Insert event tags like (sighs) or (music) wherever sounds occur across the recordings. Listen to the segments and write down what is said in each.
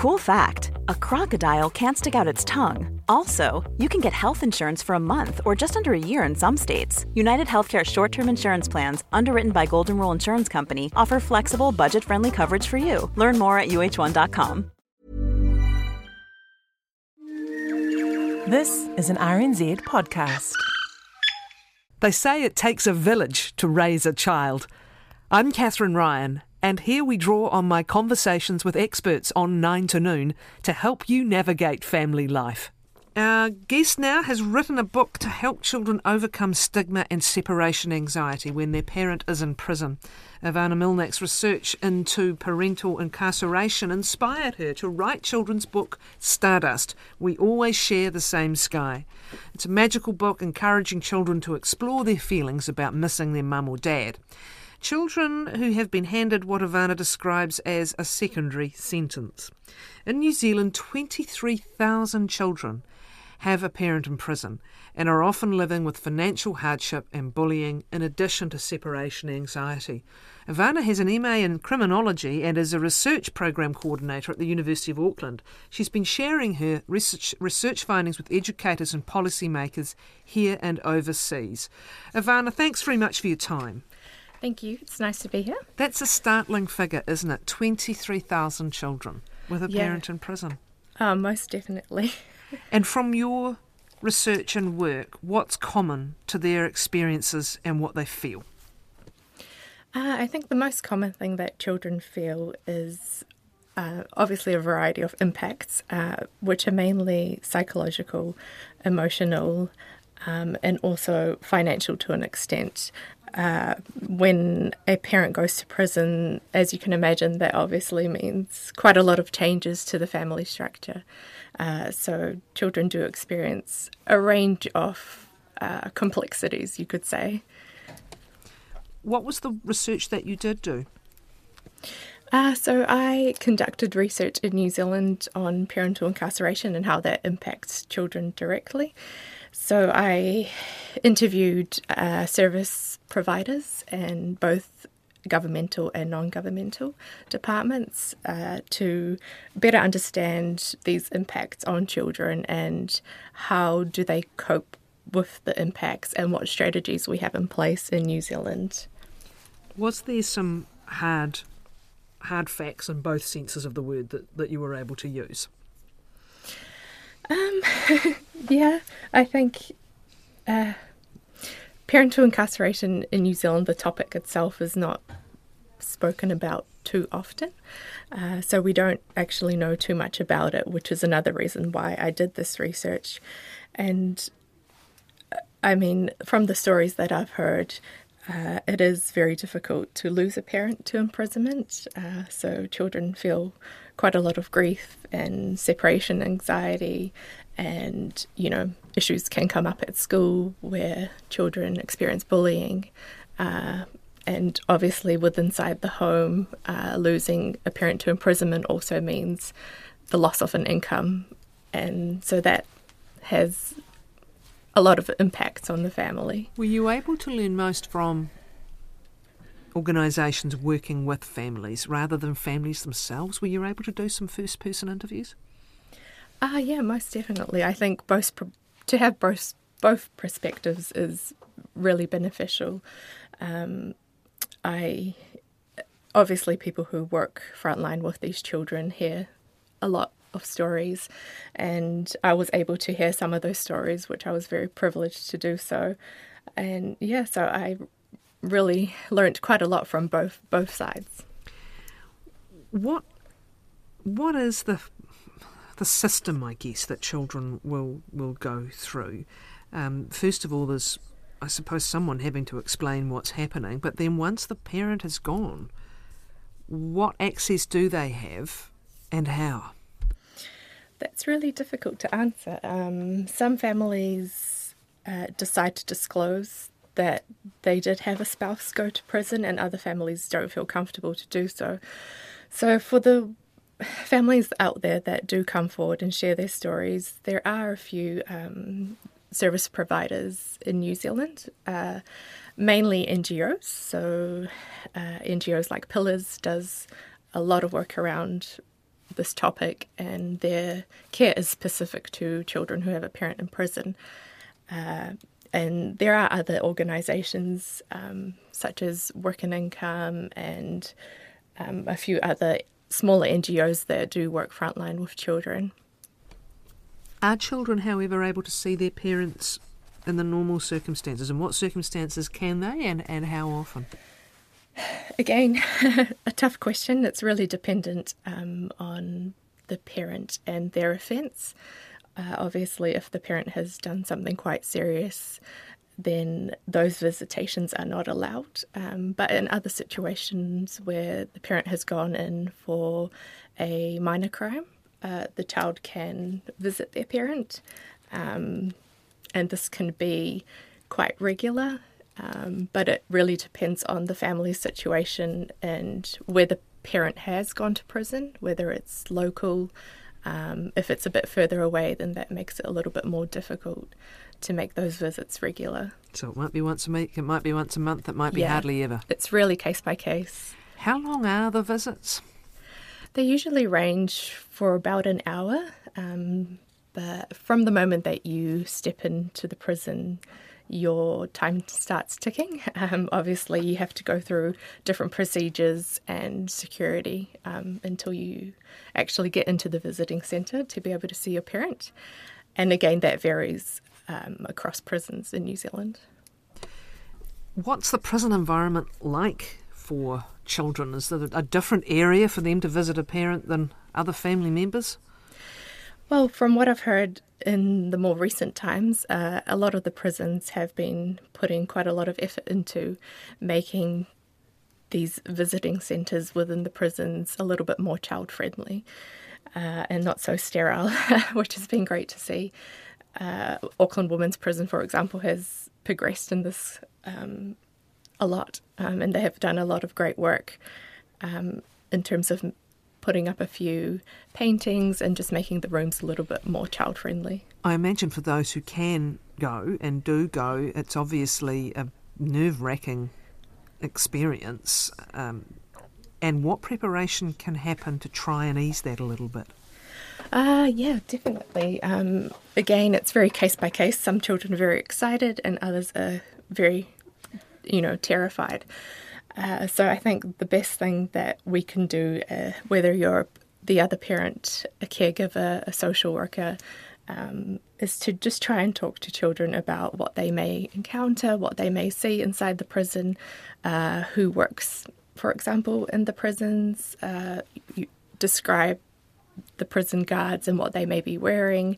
Cool fact a crocodile can't stick out its tongue. Also, you can get health insurance for a month or just under a year in some states. United Healthcare short term insurance plans, underwritten by Golden Rule Insurance Company, offer flexible, budget friendly coverage for you. Learn more at uhone.com. This is an RNZ podcast. They say it takes a village to raise a child. I'm Kathryn Ryan, and here we draw on my conversations with experts on 9 to Noon to help you navigate family life. Our guest now has written a book to help children overcome stigma and separation anxiety when their parent is in prison. Ivana Milnak's research into parental incarceration inspired her to write children's book Stardust We Always Share the Same Sky. It's a magical book encouraging children to explore their feelings about missing their mum or dad. Children who have been handed what Ivana describes as a secondary sentence. In New Zealand, 23,000 children have a parent in prison and are often living with financial hardship and bullying in addition to separation anxiety. Ivana has an MA in criminology and is a research program coordinator at the University of Auckland. She's been sharing her research, research findings with educators and policymakers here and overseas. Ivana, thanks very much for your time. Thank you. It's nice to be here. That's a startling figure, isn't it? 23,000 children with a Yeah. parent in prison. Oh, most definitely. (laughs) And from your research and work, what's common to their experiences and what they feel? Uh, I think the most common thing that children feel is uh, obviously a variety of impacts, uh, which are mainly psychological, emotional, um, and also financial to an extent. Uh, when a parent goes to prison, as you can imagine, that obviously means quite a lot of changes to the family structure. Uh, so children do experience a range of uh, complexities, you could say. What was the research that you did do? Uh, so I conducted research in New Zealand on parental incarceration and how that impacts children directly. So I interviewed uh, service providers and both governmental and non-governmental departments uh, to better understand these impacts on children and how do they cope with the impacts and what strategies we have in place in New Zealand. Was there some hard hard facts in both senses of the word that, that you were able to use? Um, (laughs) yeah, I think uh, parental incarceration in New Zealand, the topic itself is not spoken about too often. Uh, so we don't actually know too much about it, which is another reason why I did this research. And uh, I mean, from the stories that I've heard, uh, it is very difficult to lose a parent to imprisonment. Uh, so children feel quite a lot of grief and separation anxiety, and you know issues can come up at school where children experience bullying. Uh, and obviously, with inside the home, uh, losing a parent to imprisonment also means the loss of an income, and so that has a lot of impacts on the family. Were you able to learn most from organisations working with families rather than families themselves? Were you able to do some first person interviews? Ah, yeah, most definitely. I think both to have both both perspectives is really beneficial. Um, I obviously people who work frontline with these children hear a lot of stories, and I was able to hear some of those stories, which I was very privileged to do so. And yeah, so I really learnt quite a lot from both both sides. What what is the the system, I guess, that children will will go through? Um, first of all, there's I suppose someone having to explain what's happening, but then once the parent is gone, what access do they have, and how? That's really difficult to answer. Um, some families uh, decide to disclose that they did have a spouse go to prison, and other families don't feel comfortable to do so. So, for the families out there that do come forward and share their stories, there are a few um, service providers in New Zealand, uh, mainly NGOs. So, uh, NGOs like Pillars does a lot of work around this topic, and their care is specific to children who have a parent in prison. Uh, and there are other organisations um, such as Work and Income and um, a few other smaller NGOs that do work frontline with children. Are children, however, able to see their parents in the normal circumstances? And what circumstances can they, and, and how often? Again, (laughs) a tough question. It's really dependent um, on the parent and their offence. Uh, obviously, if the parent has done something quite serious, then those visitations are not allowed. Um, but in other situations where the parent has gone in for a minor crime, uh, the child can visit their parent. Um, and this can be quite regular, um, but it really depends on the family situation and where the parent has gone to prison, whether it's local. Um, if it's a bit further away, then that makes it a little bit more difficult to make those visits regular. So it might be once a week, it might be once a month, it might be yeah, hardly ever. It's really case by case. How long are the visits? They usually range for about an hour, um, but from the moment that you step into the prison, your time starts ticking. (laughs) Um, obviously, you have to go through different procedures and security um, until you actually get into the visiting centre to be able to see your parent. And again, that varies um, across prisons in New Zealand. What's the prison environment like for children? Is there a different area for them to visit a parent than other family members? Well, from what I've heard in the more recent times, uh, a lot of the prisons have been putting quite a lot of effort into making these visiting centres within the prisons a little bit more child friendly uh, and not so sterile, (laughs) which has been great to see. Uh, Auckland Women's Prison, for example, has progressed in this um, a lot, um, and they have done a lot of great work um, in terms of putting up a few paintings and just making the rooms a little bit more child friendly. I imagine for those who can go and do go, it's obviously a nerve wracking experience. Um, and what preparation can happen to try and ease that a little bit? Uh, yeah, definitely. Um, again, it's very case by case. Some children are very excited, and others are very, you know, terrified. Uh, so I think the best thing that we can do, uh, whether you're the other parent, a caregiver, a social worker, um, is to just try and talk to children about what they may encounter, what they may see inside the prison, uh, who works, for example, in the prisons. Uh, describe the prison guards and what they may be wearing.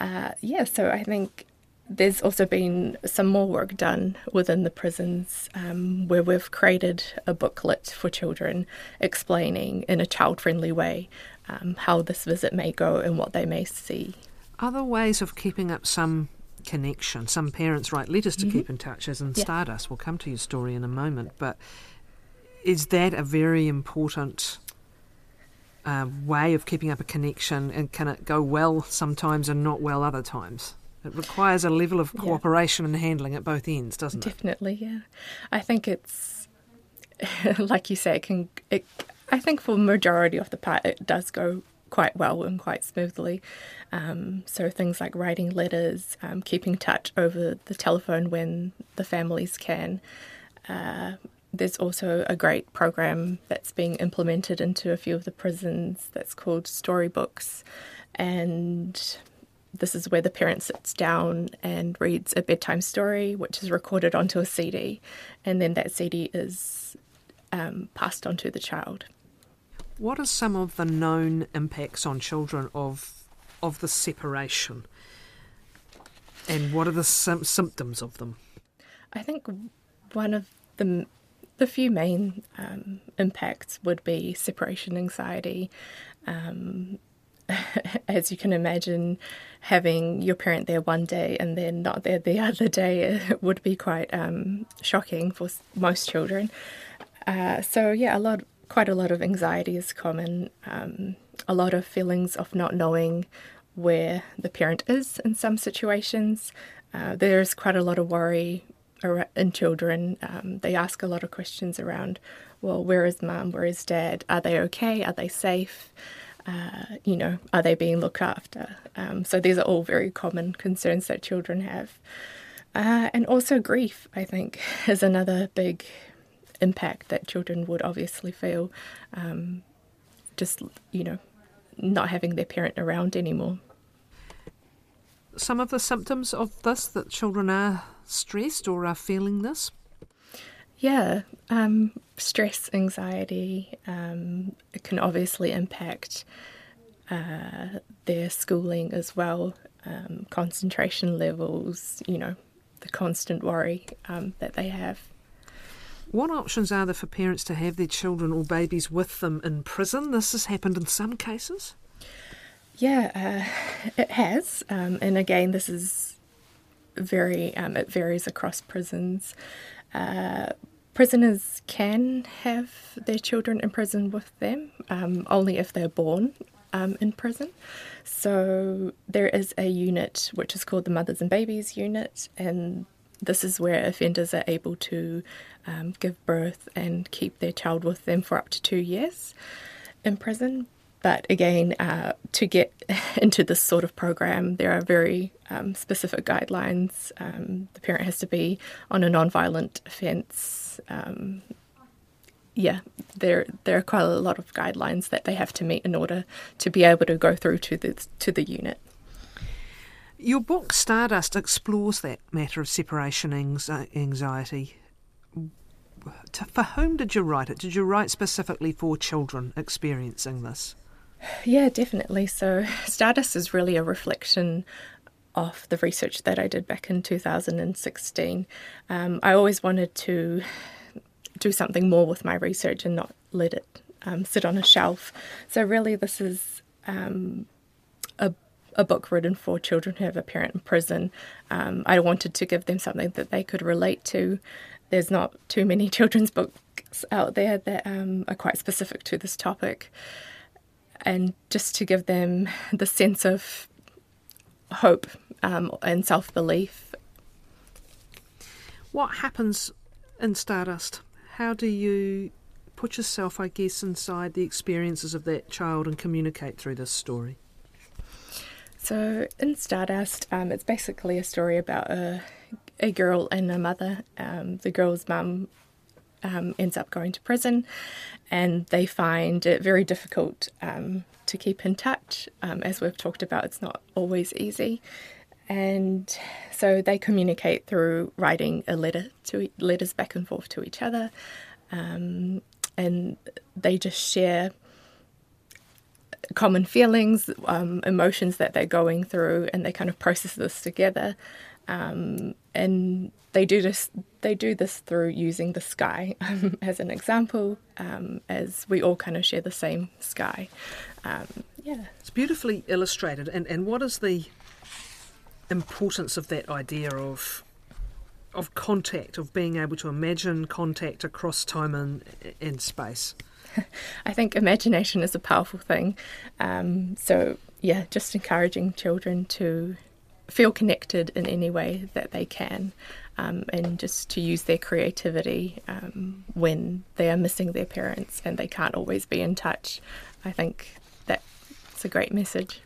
Uh, yeah, so I think there's also been some more work done within the prisons um, where we've created a booklet for children explaining in a child friendly way um, how this visit may go and what they may see. Other ways of keeping up some connection. Some parents write letters to mm-hmm. keep in touch, as in yeah. Stardust. We'll come to your story in a moment, but is that a very important uh, way of keeping up a connection, and can it go well sometimes and not well other times? It requires a level of cooperation yeah. and handling at both ends, doesn't Definitely, it? Definitely, yeah. I think it's (laughs) like you say, it can. It, I think for majority of the part, it does go quite well and quite smoothly. Um, so things like writing letters, um, keeping touch over the telephone when the families can. Uh, there's also a great program that's being implemented into a few of the prisons that's called Storybooks. And this is where the parent sits down and reads a bedtime story, which is recorded onto a CD. And then that CD is um, passed on to the child. What are some of the known impacts on children of of the separation, and what are the sim- symptoms of them? I think one of the the few main um, impacts would be separation anxiety. Um, (laughs) as you can imagine, having your parent there one day and then not there the (laughs) other day would be quite um, shocking for most children. Uh, so yeah, a lot, quite a lot of anxiety is common. Um, a lot of feelings of not knowing where the parent is in some situations. Uh, there's quite a lot of worry in children, um, they ask a lot of questions around, well, where is mum? Where is dad? Are they okay? Are they safe? Uh, you know, are they being looked after? Um, so these are all very common concerns that children have. Uh, and also grief, I think, (laughs) is another big impact that children would obviously feel. Um, just, you know, not having their parent around anymore. Some of the symptoms of this that children are stressed or are feeling this? Yeah, um, stress, anxiety um, it can obviously impact uh, their schooling as well, um, concentration levels, you know, the constant worry um, that they have. What options are there for parents to have their children or babies with them in prison? This has happened in some cases. Yeah, uh, it has. Um, and again, this is very, um, it varies across prisons. Uh, prisoners can have their children in prison with them, um, only if they're born um, in prison. So there is a unit which is called the Mothers and Babies Unit, and this is where offenders are able to um, give birth and keep their child with them for up to two years in prison. But again, uh, to get (laughs) into this sort of program, there are very um, specific guidelines. Um, the parent has to be on a non-violent offence. Um, yeah, there there are quite a lot of guidelines that they have to meet in order to be able to go through to the to the unit. Your book Stardust explores that matter of separation anxiety. For whom did you write it? Did you write specifically for children experiencing this? Yeah, definitely. So, Stardust is really a reflection of the research that I did back in 2016. Um, I always wanted to do something more with my research and not let it um, sit on a shelf. So, really, this is um, a, a book written for children who have a parent in prison. Um, I wanted to give them something that they could relate to. There's not too many (laughs) children's books out there that um, are quite specific to this topic and just to give them the sense of hope um, and self belief. What happens in Stardust? How do you put yourself, I guess, inside the experiences of that child and communicate through this story? So, in Stardust, um, it's basically a story about a, a girl and a mother. Um, the girl's mum um, ends up going to prison, and they find it very difficult um, to keep in touch. Um, as we've talked about, it's not always easy, and so they communicate through writing a letter to letters back and forth to each other, um, and they just share common feelings, um, emotions that they're going through, and they kind of process this together. Um, and they do this they do this through using the sky (laughs) um, as an example um, as we all kind of share the same sky. Um, yeah. It's beautifully illustrated and and what is the importance of that idea of of contact of being able to imagine contact across time and, and space? (laughs) I think imagination is a powerful thing. Um, so yeah just encouraging children to feel connected in any way that they can um, and just to use their creativity um, when they are missing their parents and they can't always be in touch. I think that's a great message.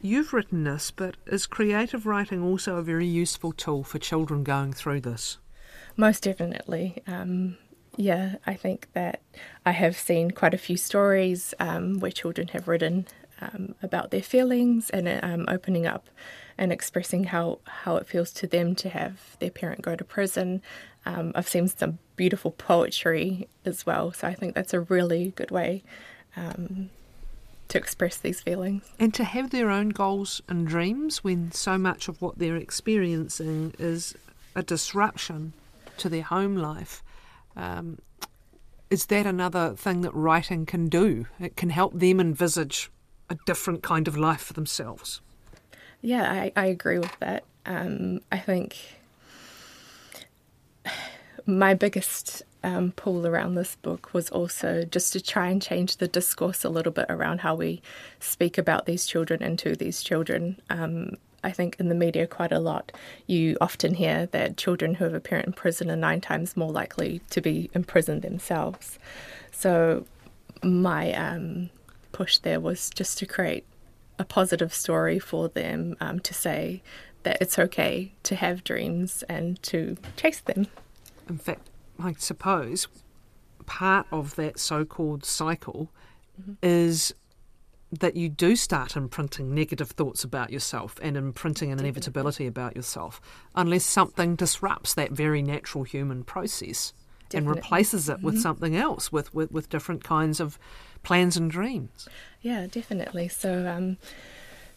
You've written this, but is creative writing also a very useful tool for children going through this? Most definitely. Um, yeah, I think that I have seen quite a few stories um, where children have written um, about their feelings and um, opening up and expressing how, how it feels to them to have their parent go to prison. Um, I've seen some beautiful poetry as well, so I think that's a really good way um, to express these feelings. And to have their own goals and dreams when so much of what they're experiencing is a disruption to their home life. Um, is that another thing that writing can do? It can help them envisage a different kind of life for themselves. Yeah, I, I agree with that. Um, I think my biggest um, pull around this book was also just to try and change the discourse a little bit around how we speak about these children and to these children. Um, I think in the media quite a lot, you often hear that children who have a parent in prison are nine times more likely to be in prison themselves. So my um, push there was just to create a positive story for them um, to say that it's okay to have dreams and to chase them. In fact, I suppose part of that so called cycle mm-hmm. is that you do start imprinting negative thoughts about yourself and imprinting an inevitability about yourself unless something disrupts that very natural human process Definitely. and replaces it with mm-hmm. something else, with, with, with different kinds of plans and dreams. Yeah, definitely. So, um,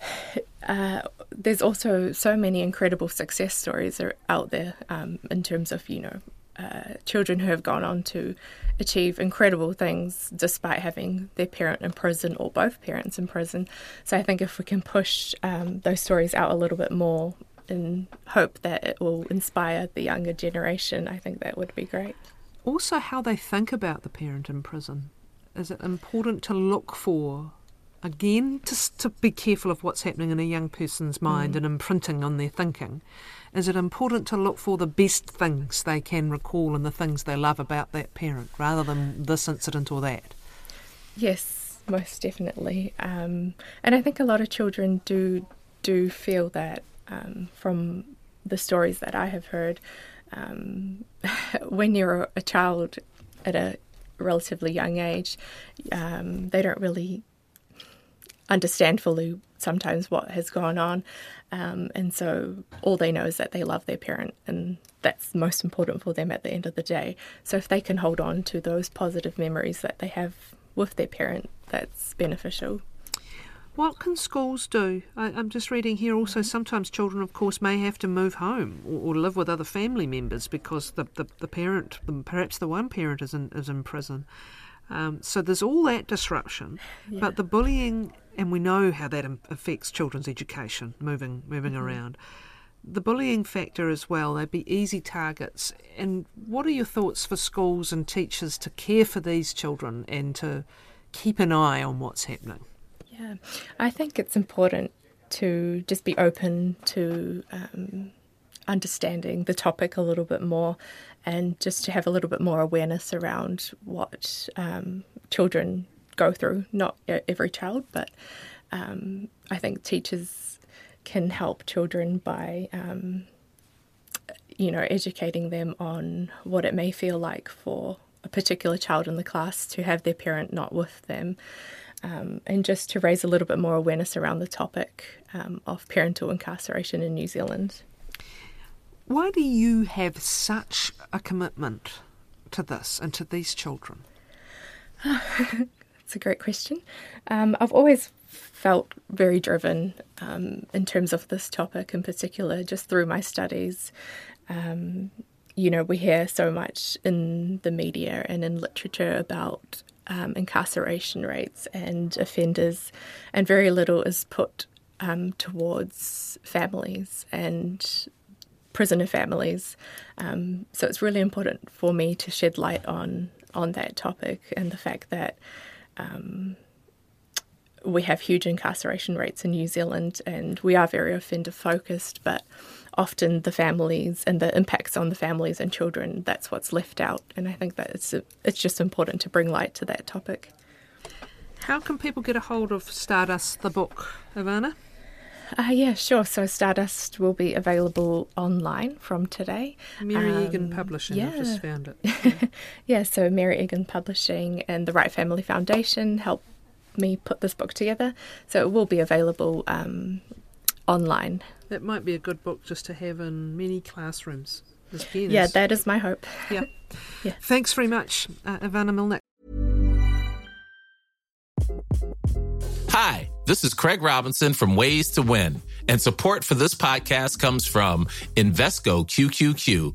(sighs) uh, there's also so many incredible success stories out there um, in terms of you know uh, children who have gone on to achieve incredible things despite having their parent in prison or both parents in prison. So I think if we can push um, those stories out a little bit more and hope that it will inspire the younger generation, I think that would be great. Also, how they think about the parent in prison. Is it important to look for again, just to be careful of what's happening in a young person's mind mm. and imprinting on their thinking, is it important to look for the best things they can recall and the things they love about that parent rather than this incident or that? Yes, most definitely. Um, and I think a lot of children do do feel that um, from the stories that I have heard. Um, (laughs) when you're a child at a relatively young age, um, they don't really understand fully sometimes what has gone on. Um, and so all they know is that they love their parent, and that's most important for them at the end of the day. So if they can hold on to those positive memories that they have with their parent, that's beneficial. What can schools do? I, am just reading here also mm-hmm. sometimes children, of course, may have to move home or, or live with other family members because the, the, the parent, perhaps the one parent, is in, is in prison. Um, so there's all that disruption, yeah. but the bullying, and we know how that affects children's education, moving moving mm-hmm. around. The bullying factor as well, they'd be easy targets. And what are your thoughts for schools and teachers to care for these children and to keep an eye on what's happening? Yeah, I think it's important to just be open to um, understanding the topic a little bit more and just to have a little bit more awareness around what um, children go through. Not every child, but um, I think teachers can help children by, um, you know, educating them on what it may feel like for a particular child in the class to have their parent not with them. Um, and just to raise a little bit more awareness around the topic um, of parental incarceration in New Zealand. Why do you have such a commitment to this and to these children? (laughs) That's a great question. Um, I've always felt very driven um, in terms of this topic in particular, just through my studies. Um, you know, we hear so much in the media and in literature about um, incarceration rates and offenders, and very little is put um, towards families and prisoner families. Um, so it's really important for me to shed light on on that topic and the fact that um, we have huge incarceration rates in New Zealand and we are very offender focused, but often the families and the impacts on the families and children that's what's left out. And I think that it's it's just important to bring light to that topic. How can people get a hold of Stardust, the book, Ivana? Uh, yeah, sure. So Stardust will be available online from today. Mary um, Egan Publishing, yeah. I've just found it. (laughs) Yeah. yeah, so Mary Egan Publishing and the Wright Family Foundation helped me put this book together. So it will be available um, online. That might be a good book just to have in many classrooms. Yeah, that is my hope. (laughs) Yeah. yeah. Thanks very much, uh, Ivana Milnick. Hi, this is Craig Robinson from Ways to Win, and support for this podcast comes from Invesco QQQ,